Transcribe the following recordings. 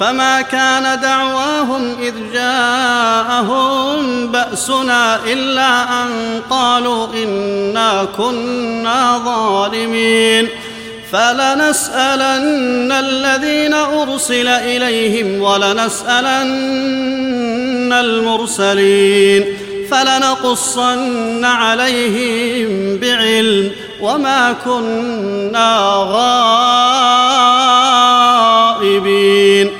فما كان دعواهم إذ جاءهم بأسنا إلا أن قالوا إنا كنا ظالمين. فلنسألن الذين أرسل إليهم ولنسألن المرسلين. فلنقصن عليهم بعلم وما كنا غائبين.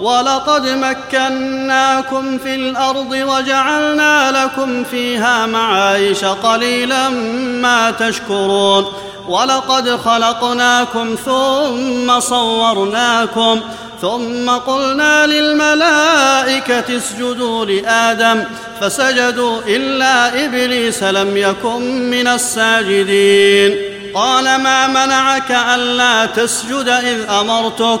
ولقد مكناكم في الأرض وجعلنا لكم فيها معايش قليلا ما تشكرون. ولقد خلقناكم ثم صورناكم ثم قلنا للملائكة اسجدوا لآدم فسجدوا إلا إبليس لم يكن من الساجدين. قال ما منعك ألا تسجد إذ أمرتك؟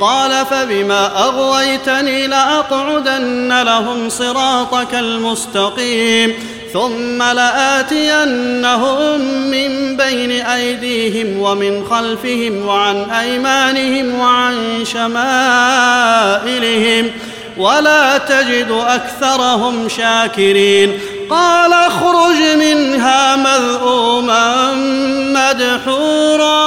قال فبما أغويتني لأقعدن لهم صراطك المستقيم ثم لآتينهم من بين أيديهم ومن خلفهم وعن أيمانهم وعن شمائلهم ولا تجد أكثرهم شاكرين قال اخرج منها مذءوما مدحورا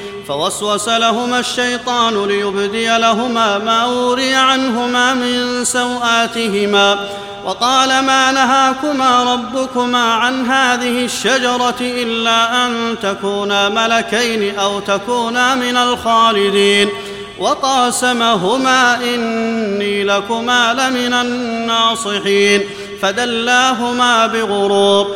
فوسوس لهما الشيطان ليبدي لهما ما أوري عنهما من سوآتهما وقال ما نهاكما ربكما عن هذه الشجرة إلا أن تكونا ملكين أو تكونا من الخالدين وقاسمهما إني لكما لمن الناصحين فدلاهما بغرور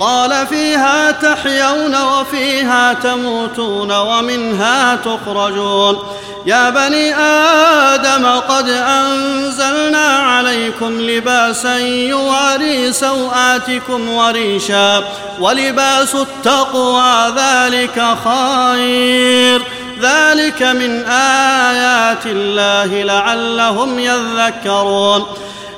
قال فيها تحيون وفيها تموتون ومنها تخرجون. يا بني آدم قد أنزلنا عليكم لباسا يواري سوآتكم وريشا ولباس التقوى ذلك خير. ذلك من آيات الله لعلهم يذكرون.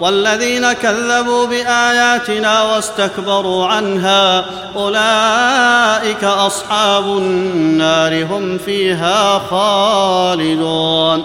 والذين كذبوا بآياتنا واستكبروا عنها أولئك أصحاب النار هم فيها خالدون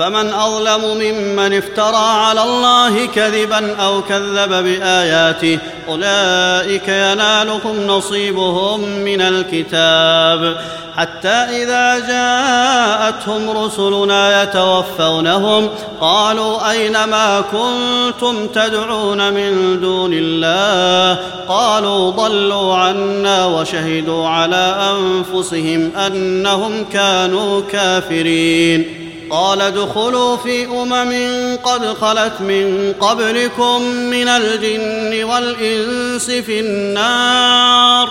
فمن أظلم ممن افترى على الله كذبا أو كذب بآياته أولئك ينالهم نصيبهم من الكتاب حتى إذا جاءتهم رسلنا يتوفونهم قالوا أين ما كنتم تدعون من دون الله قالوا ضلوا عنا وشهدوا على أنفسهم أنهم كانوا كافرين قال ادخلوا في أمم قد خلت من قبلكم من الجن والإنس في النار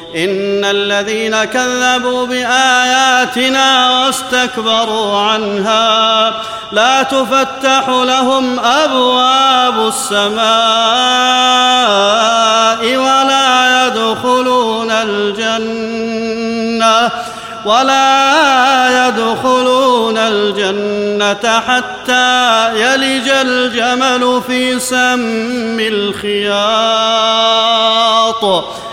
إن الذين كذبوا بآياتنا واستكبروا عنها لا تفتح لهم أبواب السماء ولا يدخلون ولا يدخلون الجنة حتى يلج الجمل في سم الخياط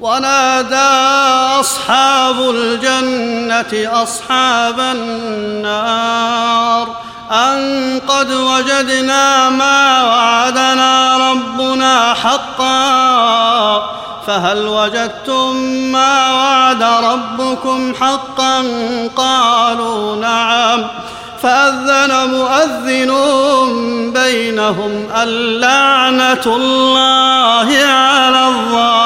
ونادى أصحاب الجنة أصحاب النار أن قد وجدنا ما وعدنا ربنا حقا فهل وجدتم ما وعد ربكم حقا؟ قالوا نعم. فأذن مؤذن بينهم اللعنه الله على الظالمين.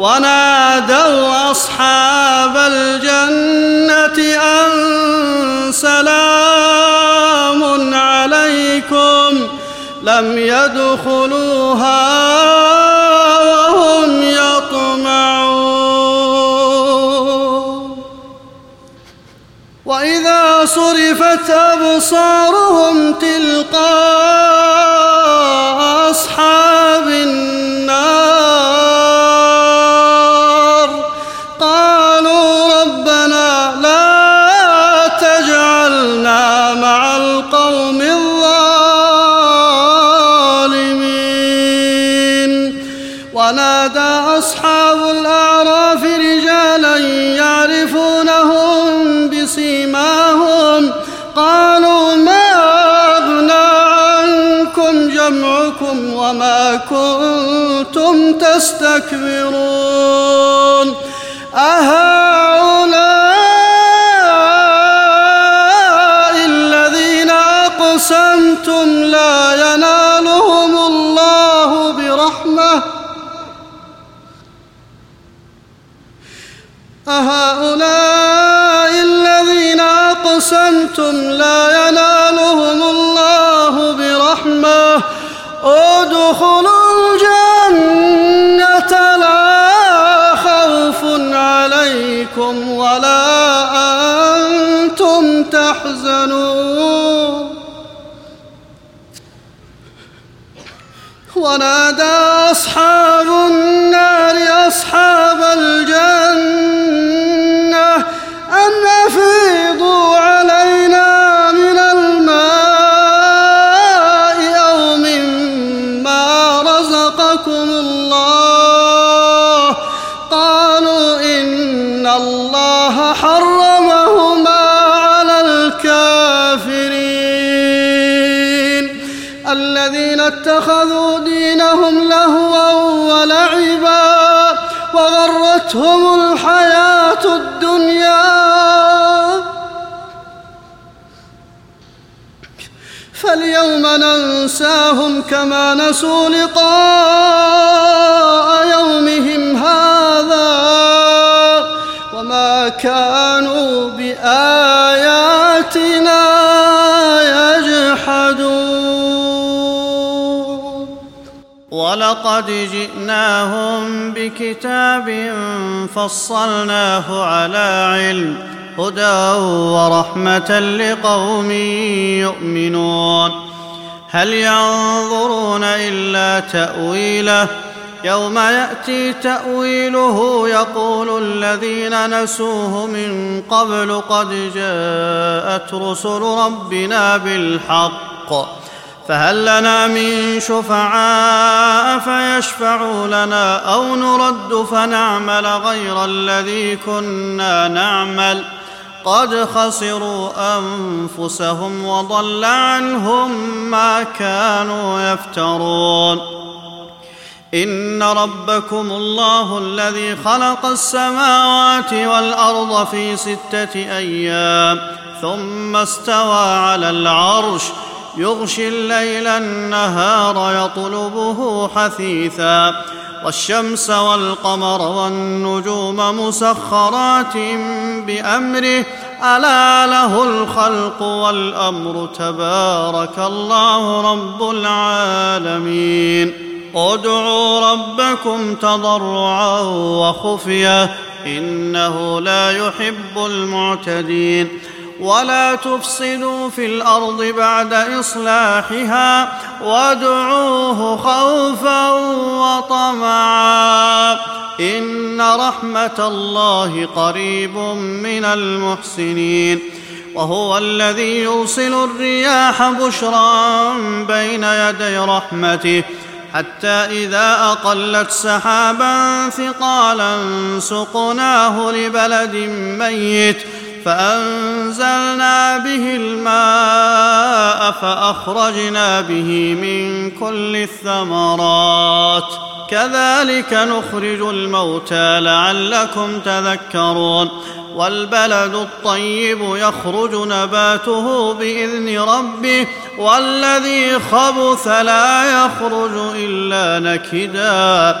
ونادوا أصحاب الجنة أن سلام عليكم لم يدخلوها وهم يطمعون. وإذا صرفت أبصارهم تلقاء أصحاب النار جمعكم وما كنتم تستكبرون. أهؤلاء الذين أقسمتم لا ينالهم عليكم ولا أنتم تحزنون. ونادى أصحاب النار أصحاب الجنة لهوا ولعبا وغرتهم الحياة الدنيا. فاليوم ننساهم كما نسوا لقاء يومهم هذا وما كانوا بآياتنا ولقد جئناهم بكتاب فصلناه على علم هدى ورحمة لقوم يؤمنون. هل ينظرون إلا تأويله؟ يوم يأتي تأويله يقول الذين نسوه من قبل قد جاءت رسل ربنا بالحق. فهل لنا من شفعاء فيشفعوا لنا أو نرد فنعمل غير الذي كنا نعمل؟ قد خسروا أنفسهم وضل عنهم ما كانوا يفترون. إن ربكم الله الذي خلق السماوات والأرض في ستة أيام ثم استوى على العرش يغشي الليل النهار يطلبه حثيثا والشمس والقمر والنجوم مسخرات بأمره ألا له الخلق والأمر تبارك الله رب العالمين ادعوا ربكم تضرعا وخفيه إنه لا يحب المعتدين ولا تفسدوا في الأرض بعد إصلاحها وادعوه خوفا وطمعا. إن رحمة الله قريب من المحسنين. وهو الذي يوصل الرياح بشرا بين يدي رحمته. حتى إذا أقلت سحابا ثقالا سقناه لبلد ميت. فأنزلنا به الماء فأخرجنا به من كل الثمرات. كذلك نخرج الموتى لعلكم تذكرون. والبلد الطيب يخرج نباته بإذن ربه. والذي خبث لا يخرج إلا نكدا.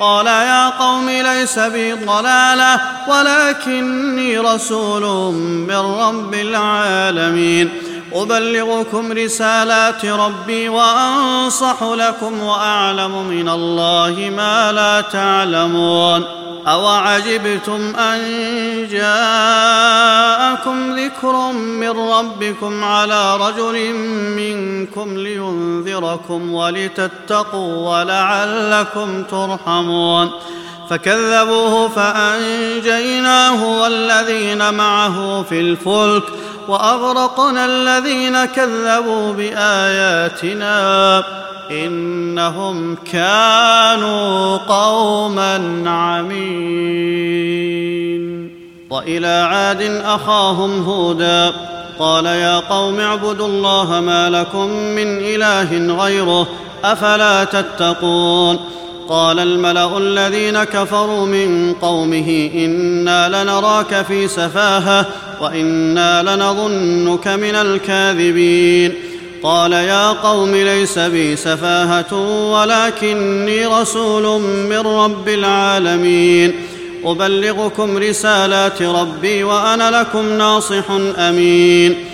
قال يا قوم ليس بي ضلالة ولكني رسول من رب العالمين. أبلغكم رسالات ربي وأنصح لكم وأعلم من الله ما لا تعلمون أوعجبتم أن جاءكم ذكر من ربكم على رجل منكم لينذركم ولتتقوا ولعلكم ترحمون فكذبوه فأنجيناه والذين معه في الفلك وأغرقنا الذين كذبوا بآياتنا إنهم كانوا قوما عمين. وإلى عاد أخاهم هودا قال يا قوم اعبدوا الله ما لكم من إله غيره أفلا تتقون قال الملأ الذين كفروا من قومه إنا لنراك في سفاهة وإنا لنظنك من الكاذبين. قال يا قوم ليس بي سفاهة ولكني رسول من رب العالمين. أبلغكم رسالات ربي وأنا لكم ناصح أمين.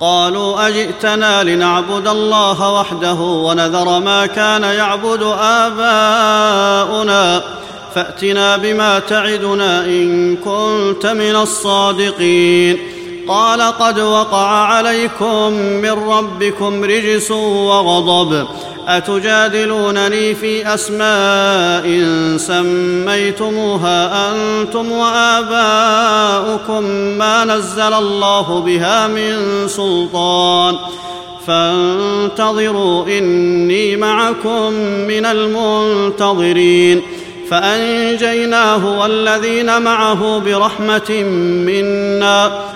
قالوا أجئتنا لنعبد الله وحده ونذر ما كان يعبد آباؤنا. فأتنا بما تعدنا إن كنت من الصادقين. قال قد وقع عليكم من ربكم رجس وغضب. أتجادلونني في أسماء سميتموها أنتم وآباؤكم ما نزل الله بها من سلطان. فانتظروا إني معكم من المنتظرين. فأنجيناه والذين معه برحمة منا.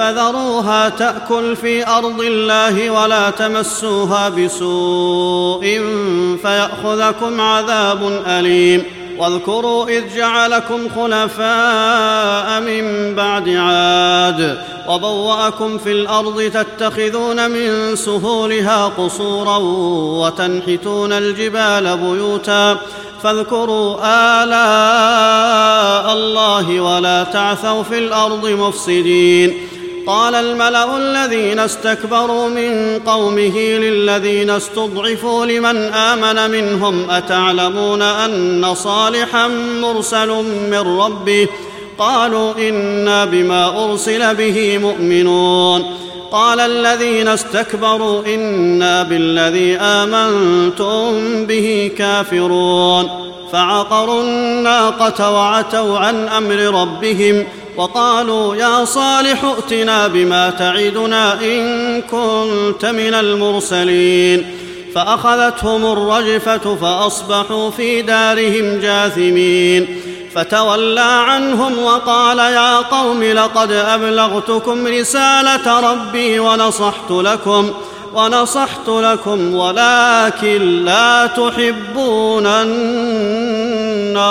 فذروها تأكل في أرض الله ولا تمسوها بسوء فيأخذكم عذاب أليم. واذكروا إذ جعلكم خلفاء من بعد عاد وبوأكم في الأرض تتخذون من سهولها قصورا وتنحتون الجبال بيوتا فاذكروا آلاء الله ولا تعثوا في الأرض مفسدين. قال الملأ الذين استكبروا من قومه للذين استضعفوا لمن آمن منهم أتعلمون أن صالحا مرسل من ربه؟ قالوا إنا بما أرسل به مؤمنون. قال الذين استكبروا إنا بالذي آمنتم به كافرون. فعقروا الناقة وعتوا عن أمر ربهم. وقالوا يا صالح ائتنا بما تعدنا إن كنت من المرسلين. فأخذتهم الرجفة فأصبحوا في دارهم جاثمين. فتولى عنهم وقال يا قوم لقد أبلغتكم رسالة ربي ونصحت لكم ونصحت لكم ولكن لا تحبون الناصحين.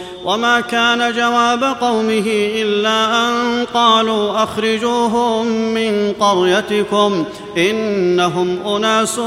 وما كان جواب قومه الا ان قالوا اخرجوهم من قريتكم انهم اناس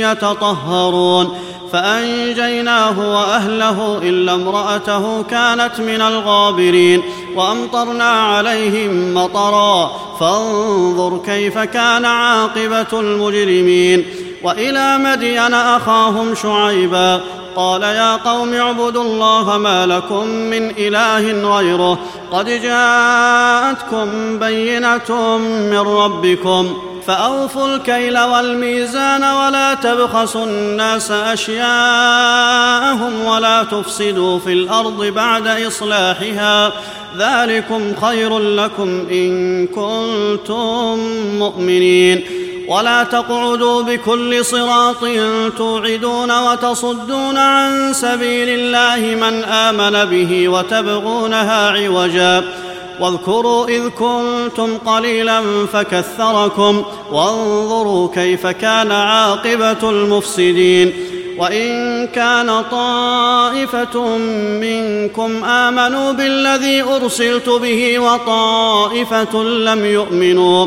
يتطهرون فانجيناه واهله الا امراته كانت من الغابرين وامطرنا عليهم مطرا فانظر كيف كان عاقبه المجرمين والى مدين اخاهم شعيبا قال يا قوم اعبدوا الله ما لكم من إله غيره. قد جاءتكم بينة من ربكم. فأوفوا الكيل والميزان ولا تبخسوا الناس أشياءهم ولا تفسدوا في الأرض بعد إصلاحها. ذلكم خير لكم إن كنتم مؤمنين. ولا تقعدوا بكل صراط توعدون وتصدون عن سبيل الله من آمن به وتبغونها عوجا. واذكروا إذ كنتم قليلا فكثركم وانظروا كيف كان عاقبة المفسدين. وإن كان طائفة منكم آمنوا بالذي أرسلت به وطائفة لم يؤمنوا.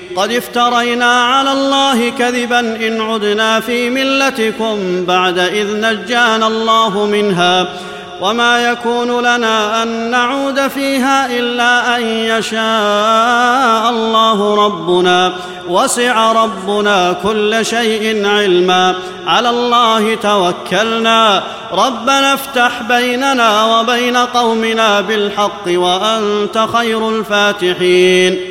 قد افترينا على الله كذبا إن عدنا في ملتكم بعد إذ نجانا الله منها وما يكون لنا أن نعود فيها إلا أن يشاء الله ربنا وسع ربنا كل شيء علما على الله توكلنا ربنا افتح بيننا وبين قومنا بالحق وأنت خير الفاتحين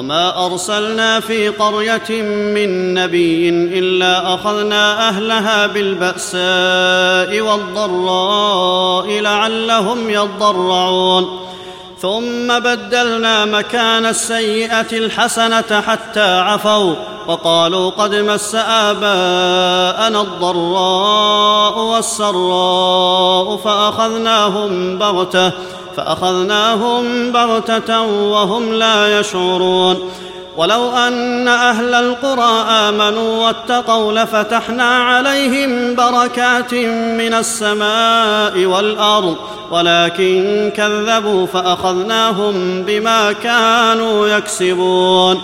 وما ارسلنا في قريه من نبي الا اخذنا اهلها بالباساء والضراء لعلهم يضرعون. ثم بدلنا مكان السيئه الحسنه حتى عفوا وقالوا قد مس اباءنا الضراء والسراء فاخذناهم بغته فأخذناهم بغتة وهم لا يشعرون. ولو أن أهل القرى آمنوا واتقوا لفتحنا عليهم بركات من السماء والأرض ولكن كذبوا فأخذناهم بما كانوا يكسبون.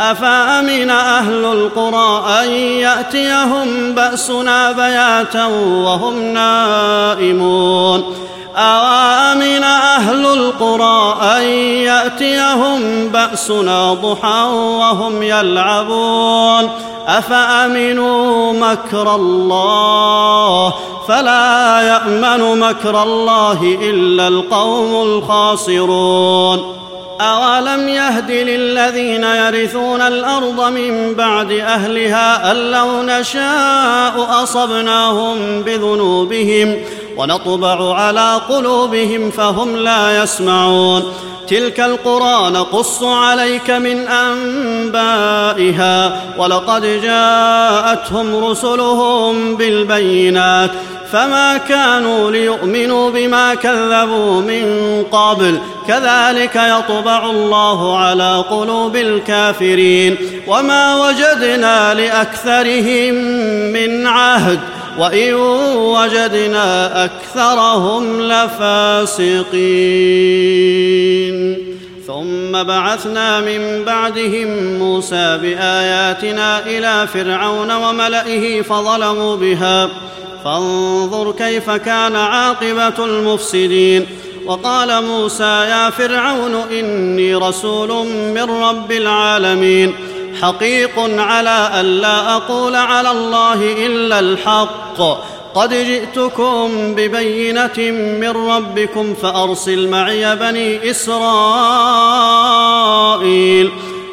أفأمن أهل القرى أن يأتيهم بأسنا بياتا وهم نائمون؟ أوامن أهل القرى أن يأتيهم بأسنا ضحى وهم يلعبون. أفأمنوا مكر الله؟ فلا يأمن مكر الله إلا القوم الخاسرون. أولم يهد للذين يرثون الأرض من بعد أهلها أن لو نشاء أصبناهم بذنوبهم ونطبع على قلوبهم فهم لا يسمعون. تلك القرى نقص عليك من أنبائها ولقد جاءتهم رسلهم بالبينات. فما كانوا ليؤمنوا بما كذبوا من قبل. كذلك يطبع الله على قلوب الكافرين. وما وجدنا لأكثرهم من عهد. وإن وجدنا أكثرهم لفاسقين. ثم بعثنا من بعدهم موسى بآياتنا إلى فرعون وملئه فظلموا بها. فانظر كيف كان عاقبة المفسدين. وقال موسى يا فرعون إني رسول من رب العالمين. حقيق على الا أقول على الله إلا الحق. قد جئتكم ببينة من ربكم فأرسل معي بني إسرائيل.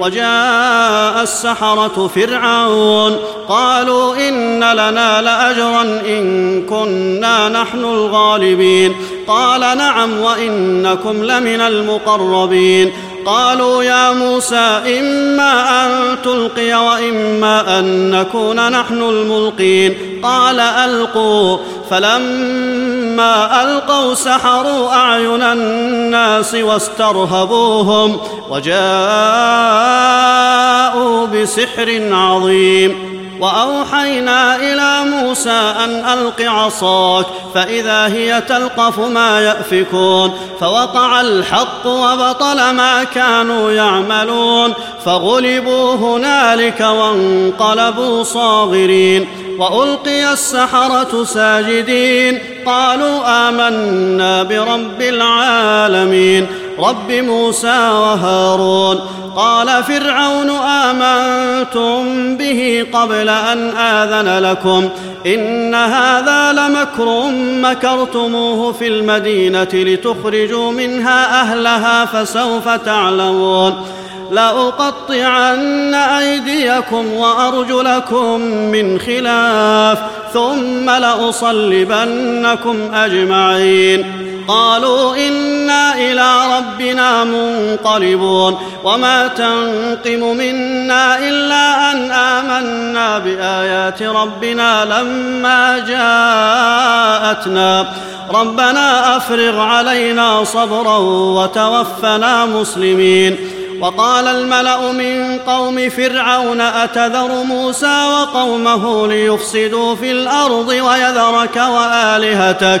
وجاء السحرة فرعون. قالوا إن لنا لأجرا إن كنا نحن الغالبين. قال نعم وإنكم لمن المقربين. قالوا يا موسى إما أن تلقي وإما أن نكون نحن الملقين. قال ألقوا. فلما ألقوا سحروا أعين الناس واسترهبوهم وجاءوا بسحر عظيم. وأوحينا إلى موسى أن ألق عصاك فإذا هي تلقف ما يأفكون فوقع الحق وبطل ما كانوا يعملون فغلبوا هنالك وانقلبوا صاغرين وألقي السحرة ساجدين قالوا آمنا برب العالمين رب موسى وهارون قال فرعون آمنتم به قبل أن آذن لكم إن هذا لمكر مكرتموه في المدينة لتخرجوا منها أهلها فسوف تعلمون. لأقطعن أيديكم وأرجلكم من خلاف ثم لأصلبنكم أجمعين. قالوا إنا إلى ربنا منقلبون وما تنقم منا إلا أن آمنا بآيات ربنا لما جاءتنا. ربنا أفرغ علينا صبرا وتوفنا مسلمين. وقال الملأ من قوم فرعون أتذر موسى وقومه ليفسدوا في الأرض ويذرك وآلهتك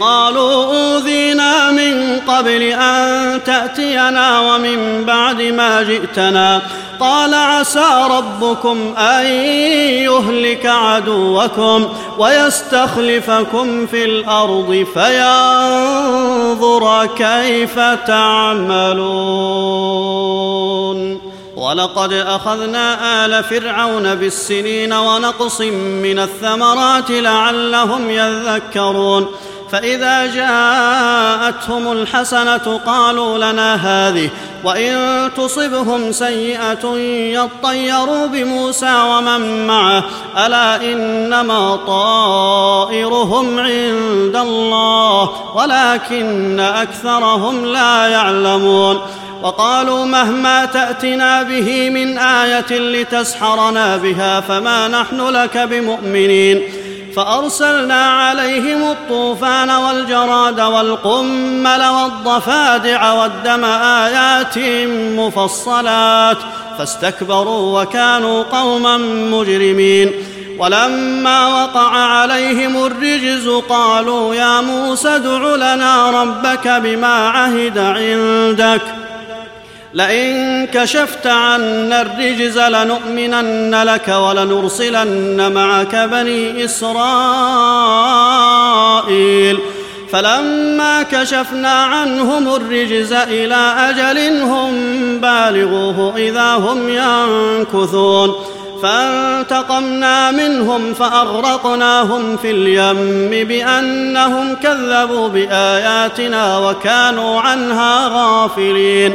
قالوا أوذينا من قبل أن تأتينا ومن بعد ما جئتنا. قال عسى ربكم أن يهلك عدوكم ويستخلفكم في الأرض فينظر كيف تعملون. ولقد أخذنا آل فرعون بالسنين ونقص من الثمرات لعلهم يذكرون. فإذا جاءتهم الحسنة قالوا لنا هذه وإن تصبهم سيئة يطيروا بموسى ومن معه. ألا إنما طائرهم عند الله ولكن أكثرهم لا يعلمون. وقالوا مهما تأتنا به من آية لتسحرنا بها فما نحن لك بمؤمنين. فأرسلنا عليهم الطوفان والجراد والقمل والضفادع والدم آيات مفصلات فاستكبروا وكانوا قوما مجرمين. ولما وقع عليهم الرجز قالوا يا موسى ادع لنا ربك بما عهد عندك. لئن كشفت عنا الرجز لنؤمنن لك ولنرسلن معك بني إسرائيل. فلما كشفنا عنهم الرجز إلى أجل هم بالغوه إذا هم ينكثون. فانتقمنا منهم فأغرقناهم في اليم بأنهم كذبوا بآياتنا وكانوا عنها غافلين.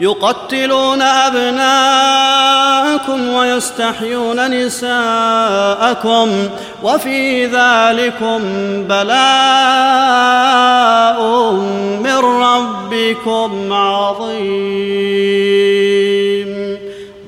يقتلون أبناءكم ويستحيون نساءكم وفي ذلكم بلاء من ربكم عظيم.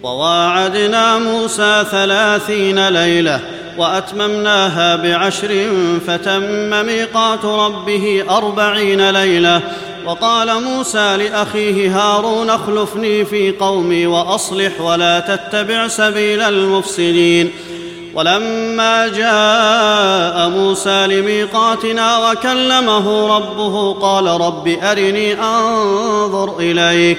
وواعدنا موسى ثلاثين ليلة وأتممناها بعشر فتم ميقات ربه أربعين ليلة وقال موسى لأخيه هارون اخلفني في قومي وأصلح ولا تتبع سبيل المفسدين ولما جاء موسى لميقاتنا وكلمه ربه قال رب أرني أنظر إليك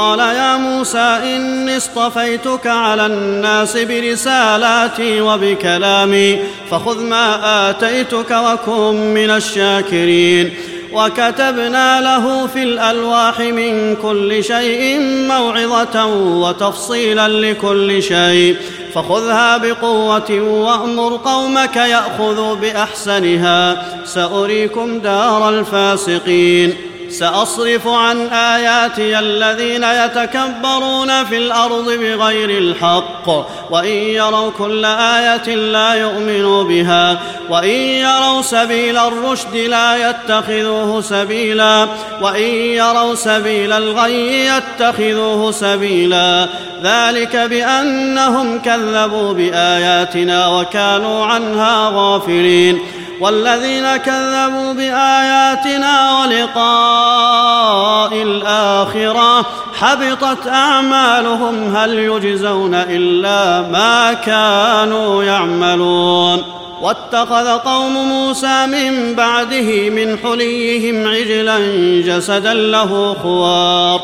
قال يا موسى إني اصطفيتك على الناس برسالاتي وبكلامي فخذ ما آتيتك وكن من الشاكرين. وكتبنا له في الألواح من كل شيء موعظة وتفصيلا لكل شيء. فخذها بقوة وأمر قومك ياخذوا بأحسنها سأريكم دار الفاسقين. سأصرف عن آياتي الذين يتكبرون في الأرض بغير الحق وإن يروا كل آية لا يؤمنوا بها وإن يروا سبيل الرشد لا يتخذوه سبيلا وإن يروا سبيل الغي يتخذوه سبيلا. ذلك بأنهم كذبوا بآياتنا وكانوا عنها غافلين. والذين كذبوا بآياتنا ولقاء الآخرة حبطت أعمالهم هل يجزون إلا ما كانوا يعملون واتخذ قوم موسى من بعده من حليهم عجلا جسدا له خوار.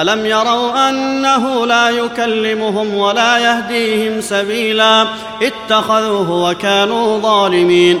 ألم يروا أنه لا يكلمهم ولا يهديهم سبيلا؟ اتخذوه وكانوا ظالمين.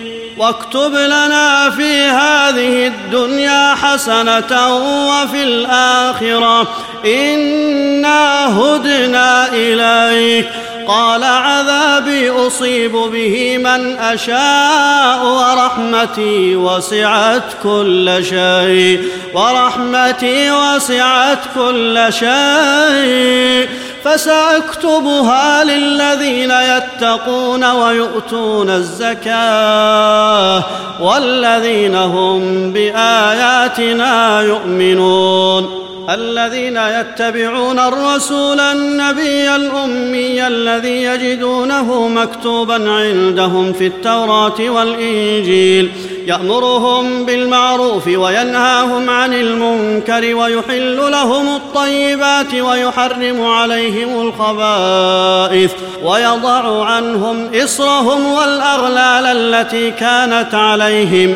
واكتب لنا في هذه الدنيا حسنة وفي الآخرة إنا هدنا إليك. قال عذابي أصيب به من أشاء ورحمتي وسعت كل شيء ورحمتي وسعت كل شيء. فسأكتبها للذين يتقون ويؤتون الزكاة والذين هم بآياتنا يؤمنون. الذين يتبعون الرسول النبي الأمي الذي يجدونه مكتوبا عندهم في التوراة والإنجيل يأمرهم بالمعروف وينهاهم عن المنكر ويحل لهم الطيبات ويحرم عليهم الخبائث ويضع عنهم إصرهم والأغلال التي كانت عليهم.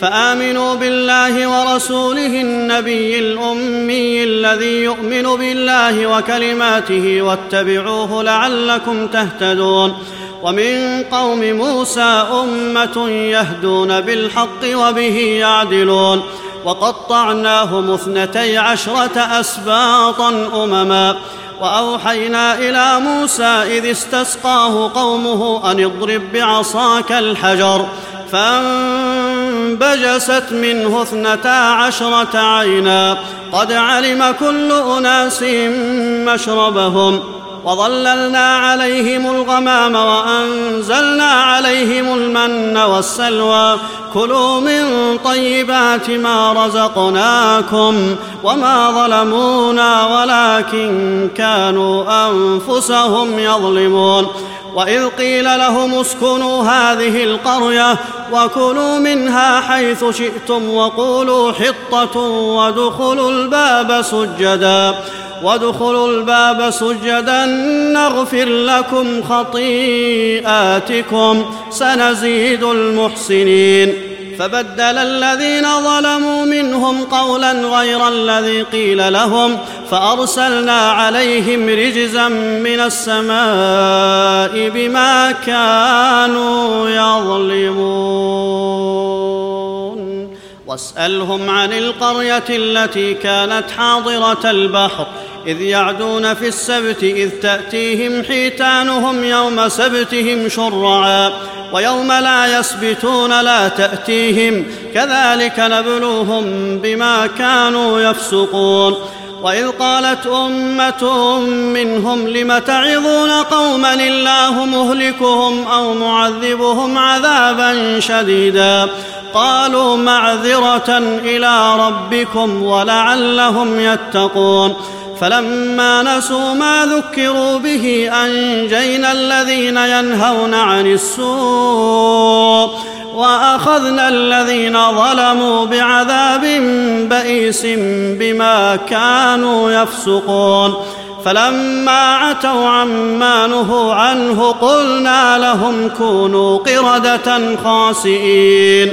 فآمنوا بالله ورسوله النبي الأمي الذي يؤمن بالله وكلماته واتبعوه لعلكم تهتدون ومن قوم موسى أمة يهدون بالحق وبه يعدلون وقطعناهم اثنتي عشرة أسباطا أمما وأوحينا إلى موسى إذ استسقاه قومه أن اضرب بعصاك الحجر فانبجست منه اثنتا عشرة عينا. قد علم كل أناس مشربهم. وظللنا عليهم الغمام وأنزلنا عليهم المن والسلوى. كلوا من طيبات ما رزقناكم وما ظلمونا ولكن كانوا أنفسهم يظلمون. وإذ قيل لهم اسكنوا هذه القرية وكلوا منها حيث شئتم وقولوا حطة وادخلوا الباب سجدا. وادخلوا الباب سجدا نغفر لكم خطيئاتكم سنزيد المحسنين. فبدل الذين ظلموا منهم قولا غير الذي قيل لهم فأرسلنا عليهم رجزا من السماء بما كانوا يظلمون. واسألهم عن القرية التي كانت حاضرة البحر إذ يعدون في السبت إذ تأتيهم حيتانهم يوم سبتهم شرعا ويوم لا يسبتون لا تأتيهم كذلك نبلوهم بما كانوا يفسقون وإذ قالت أمة منهم لم تعظون قوما الله مهلكهم أو معذبهم عذابا شديدا قالوا معذرة إلى ربكم ولعلهم يتقون فلما نسوا ما ذكروا به أنجينا الذين ينهون عن السوء وأخذنا الذين ظلموا بعذاب بئيس بما كانوا يفسقون فلما عتوا عما نهوا عنه قلنا لهم كونوا قردة خاسئين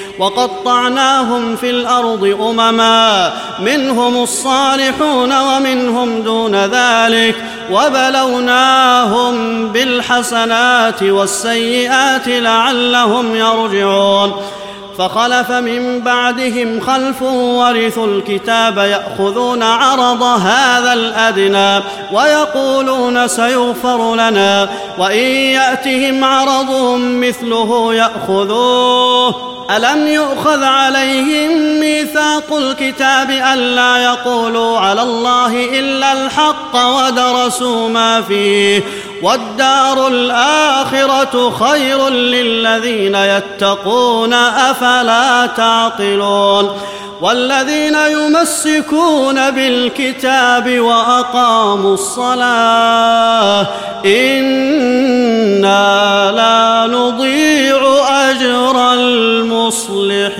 وقطعناهم في الأرض أمما منهم الصالحون ومنهم دون ذلك وبلوناهم بالحسنات والسيئات لعلهم يرجعون. فخلف من بعدهم خلف ورثوا الكتاب يأخذون عرض هذا الأدنى ويقولون سيغفر لنا وإن يأتهم عرض مثله يأخذوه. ألم يؤخذ عليهم ميثاق الكتاب ألا يقولوا على الله إلا الحق ودرسوا ما فيه والدار الآخرة خير للذين يتقون أفلا تعقلون والذين يمسكون بالكتاب وأقاموا الصلاة إنا لا نضيع أجر المصلحين.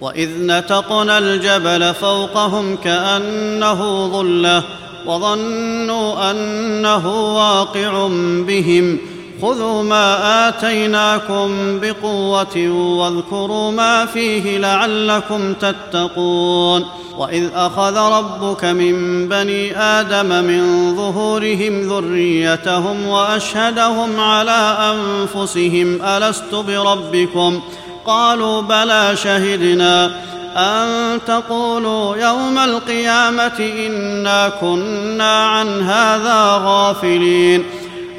وإذ نتقنا الجبل فوقهم كأنه ظلة وظنوا أنه واقع بهم. خذوا ما آتيناكم بقوة واذكروا ما فيه لعلكم تتقون. وإذ أخذ ربك من بني آدم من ظهورهم ذريتهم وأشهدهم على أنفسهم ألست بربكم؟ قالوا بلى شهدنا أن تقولوا يوم القيامة إنا كنا عن هذا غافلين.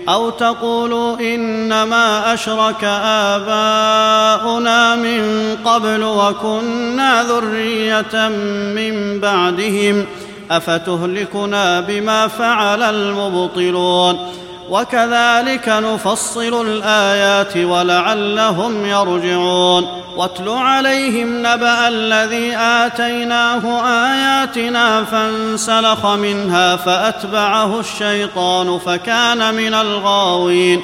أو تقولوا إنما أشرك آباؤنا من قبل وكنا ذرية من بعدهم أفتهلكنا بما فعل المبطلون وكذلك نفصل الآيات ولعلهم يرجعون. واتل عليهم نبأ الذي آتيناه آياتنا فانسلخ منها فأتبعه الشيطان فكان من الغاوين.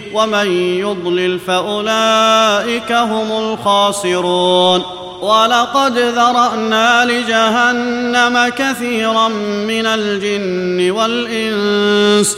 ومن يضلل فأولئك هم الخاسرون. ولقد ذرأنا لجهنم كثيرا من الجن والإنس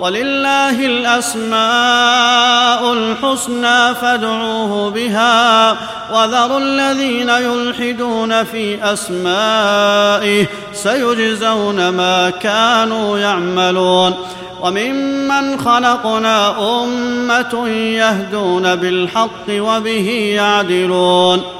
ولله الأسماء الحسنى فادعوه بها وذروا الذين يلحدون في أسمائه سيجزون ما كانوا يعملون وممن خلقنا أمة يهدون بالحق وبه يعدلون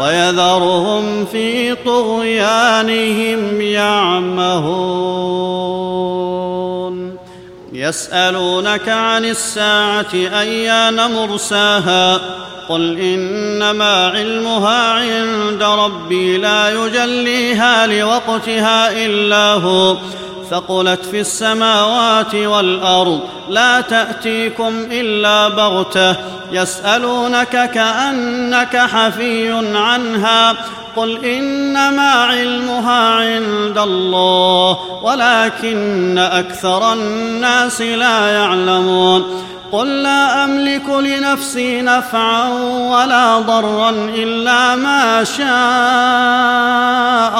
ويذرهم في طغيانهم يعمهون. يسألونك عن الساعة أيان مرساها؟ قل إنما علمها عند ربي لا يجليها لوقتها إلا هو. ثقلت في السماوات والأرض لا تأتيكم إلا بغتة يسألونك كأنك حفي عنها قل إنما علمها عند الله ولكن أكثر الناس لا يعلمون. قل لا أملك لنفسي نفعا ولا ضرا إلا ما شاء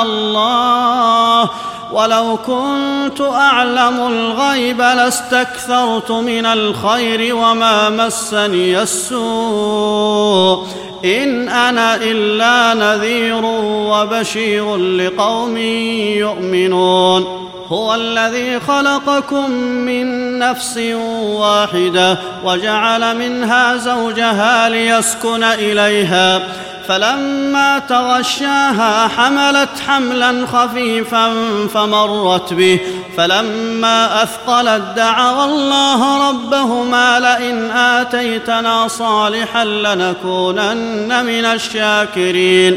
الله. ولو كنت أعلم الغيب لاستكثرت من الخير وما مسني السوء. إن أنا إلا نذير وبشير لقوم يؤمنون. هو الذي خلقكم من نفس واحدة وجعل منها زوجها ليسكن إليها. فلما تغشاها حملت حملا خفيفا فمرت به. فلما أثقلت دعوا الله ربهما لئن آتيتنا صالحا لنكونن من الشاكرين.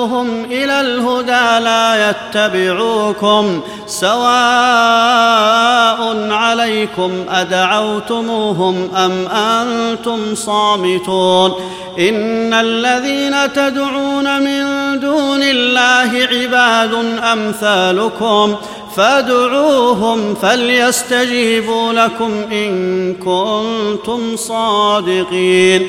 تدعوهم إلى الهدى لا يتبعوكم سواء عليكم أدعوتموهم أم أنتم صامتون إن الذين تدعون من دون الله عباد أمثالكم فادعوهم فليستجيبوا لكم إن كنتم صادقين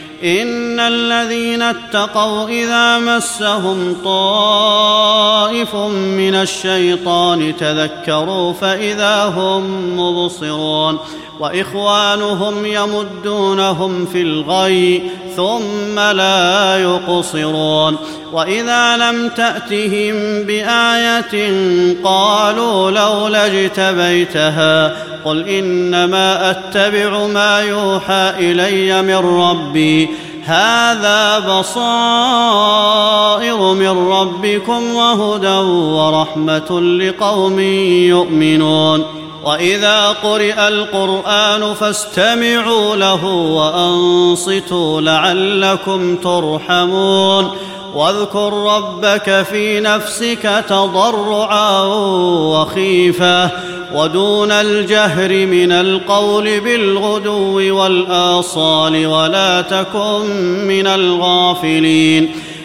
إن الذين اتقوا إذا مسهم طائف من الشيطان تذكروا فإذا هم مبصرون وإخوانهم يمدونهم في الغي ثم لا يقصرون. وإذا لم تأتهم بآية قالوا لولا اجتبيتها قل إنما أتبع ما يوحى إلي من ربي. هذا بصائر من ربكم وهدى ورحمة لقوم يؤمنون. وإذا قرئ القرآن فاستمعوا له وأنصتوا لعلكم ترحمون واذكر ربك في نفسك تضرعا وخيفه ودون الجهر من القول بالغدو والآصال ولا تكن من الغافلين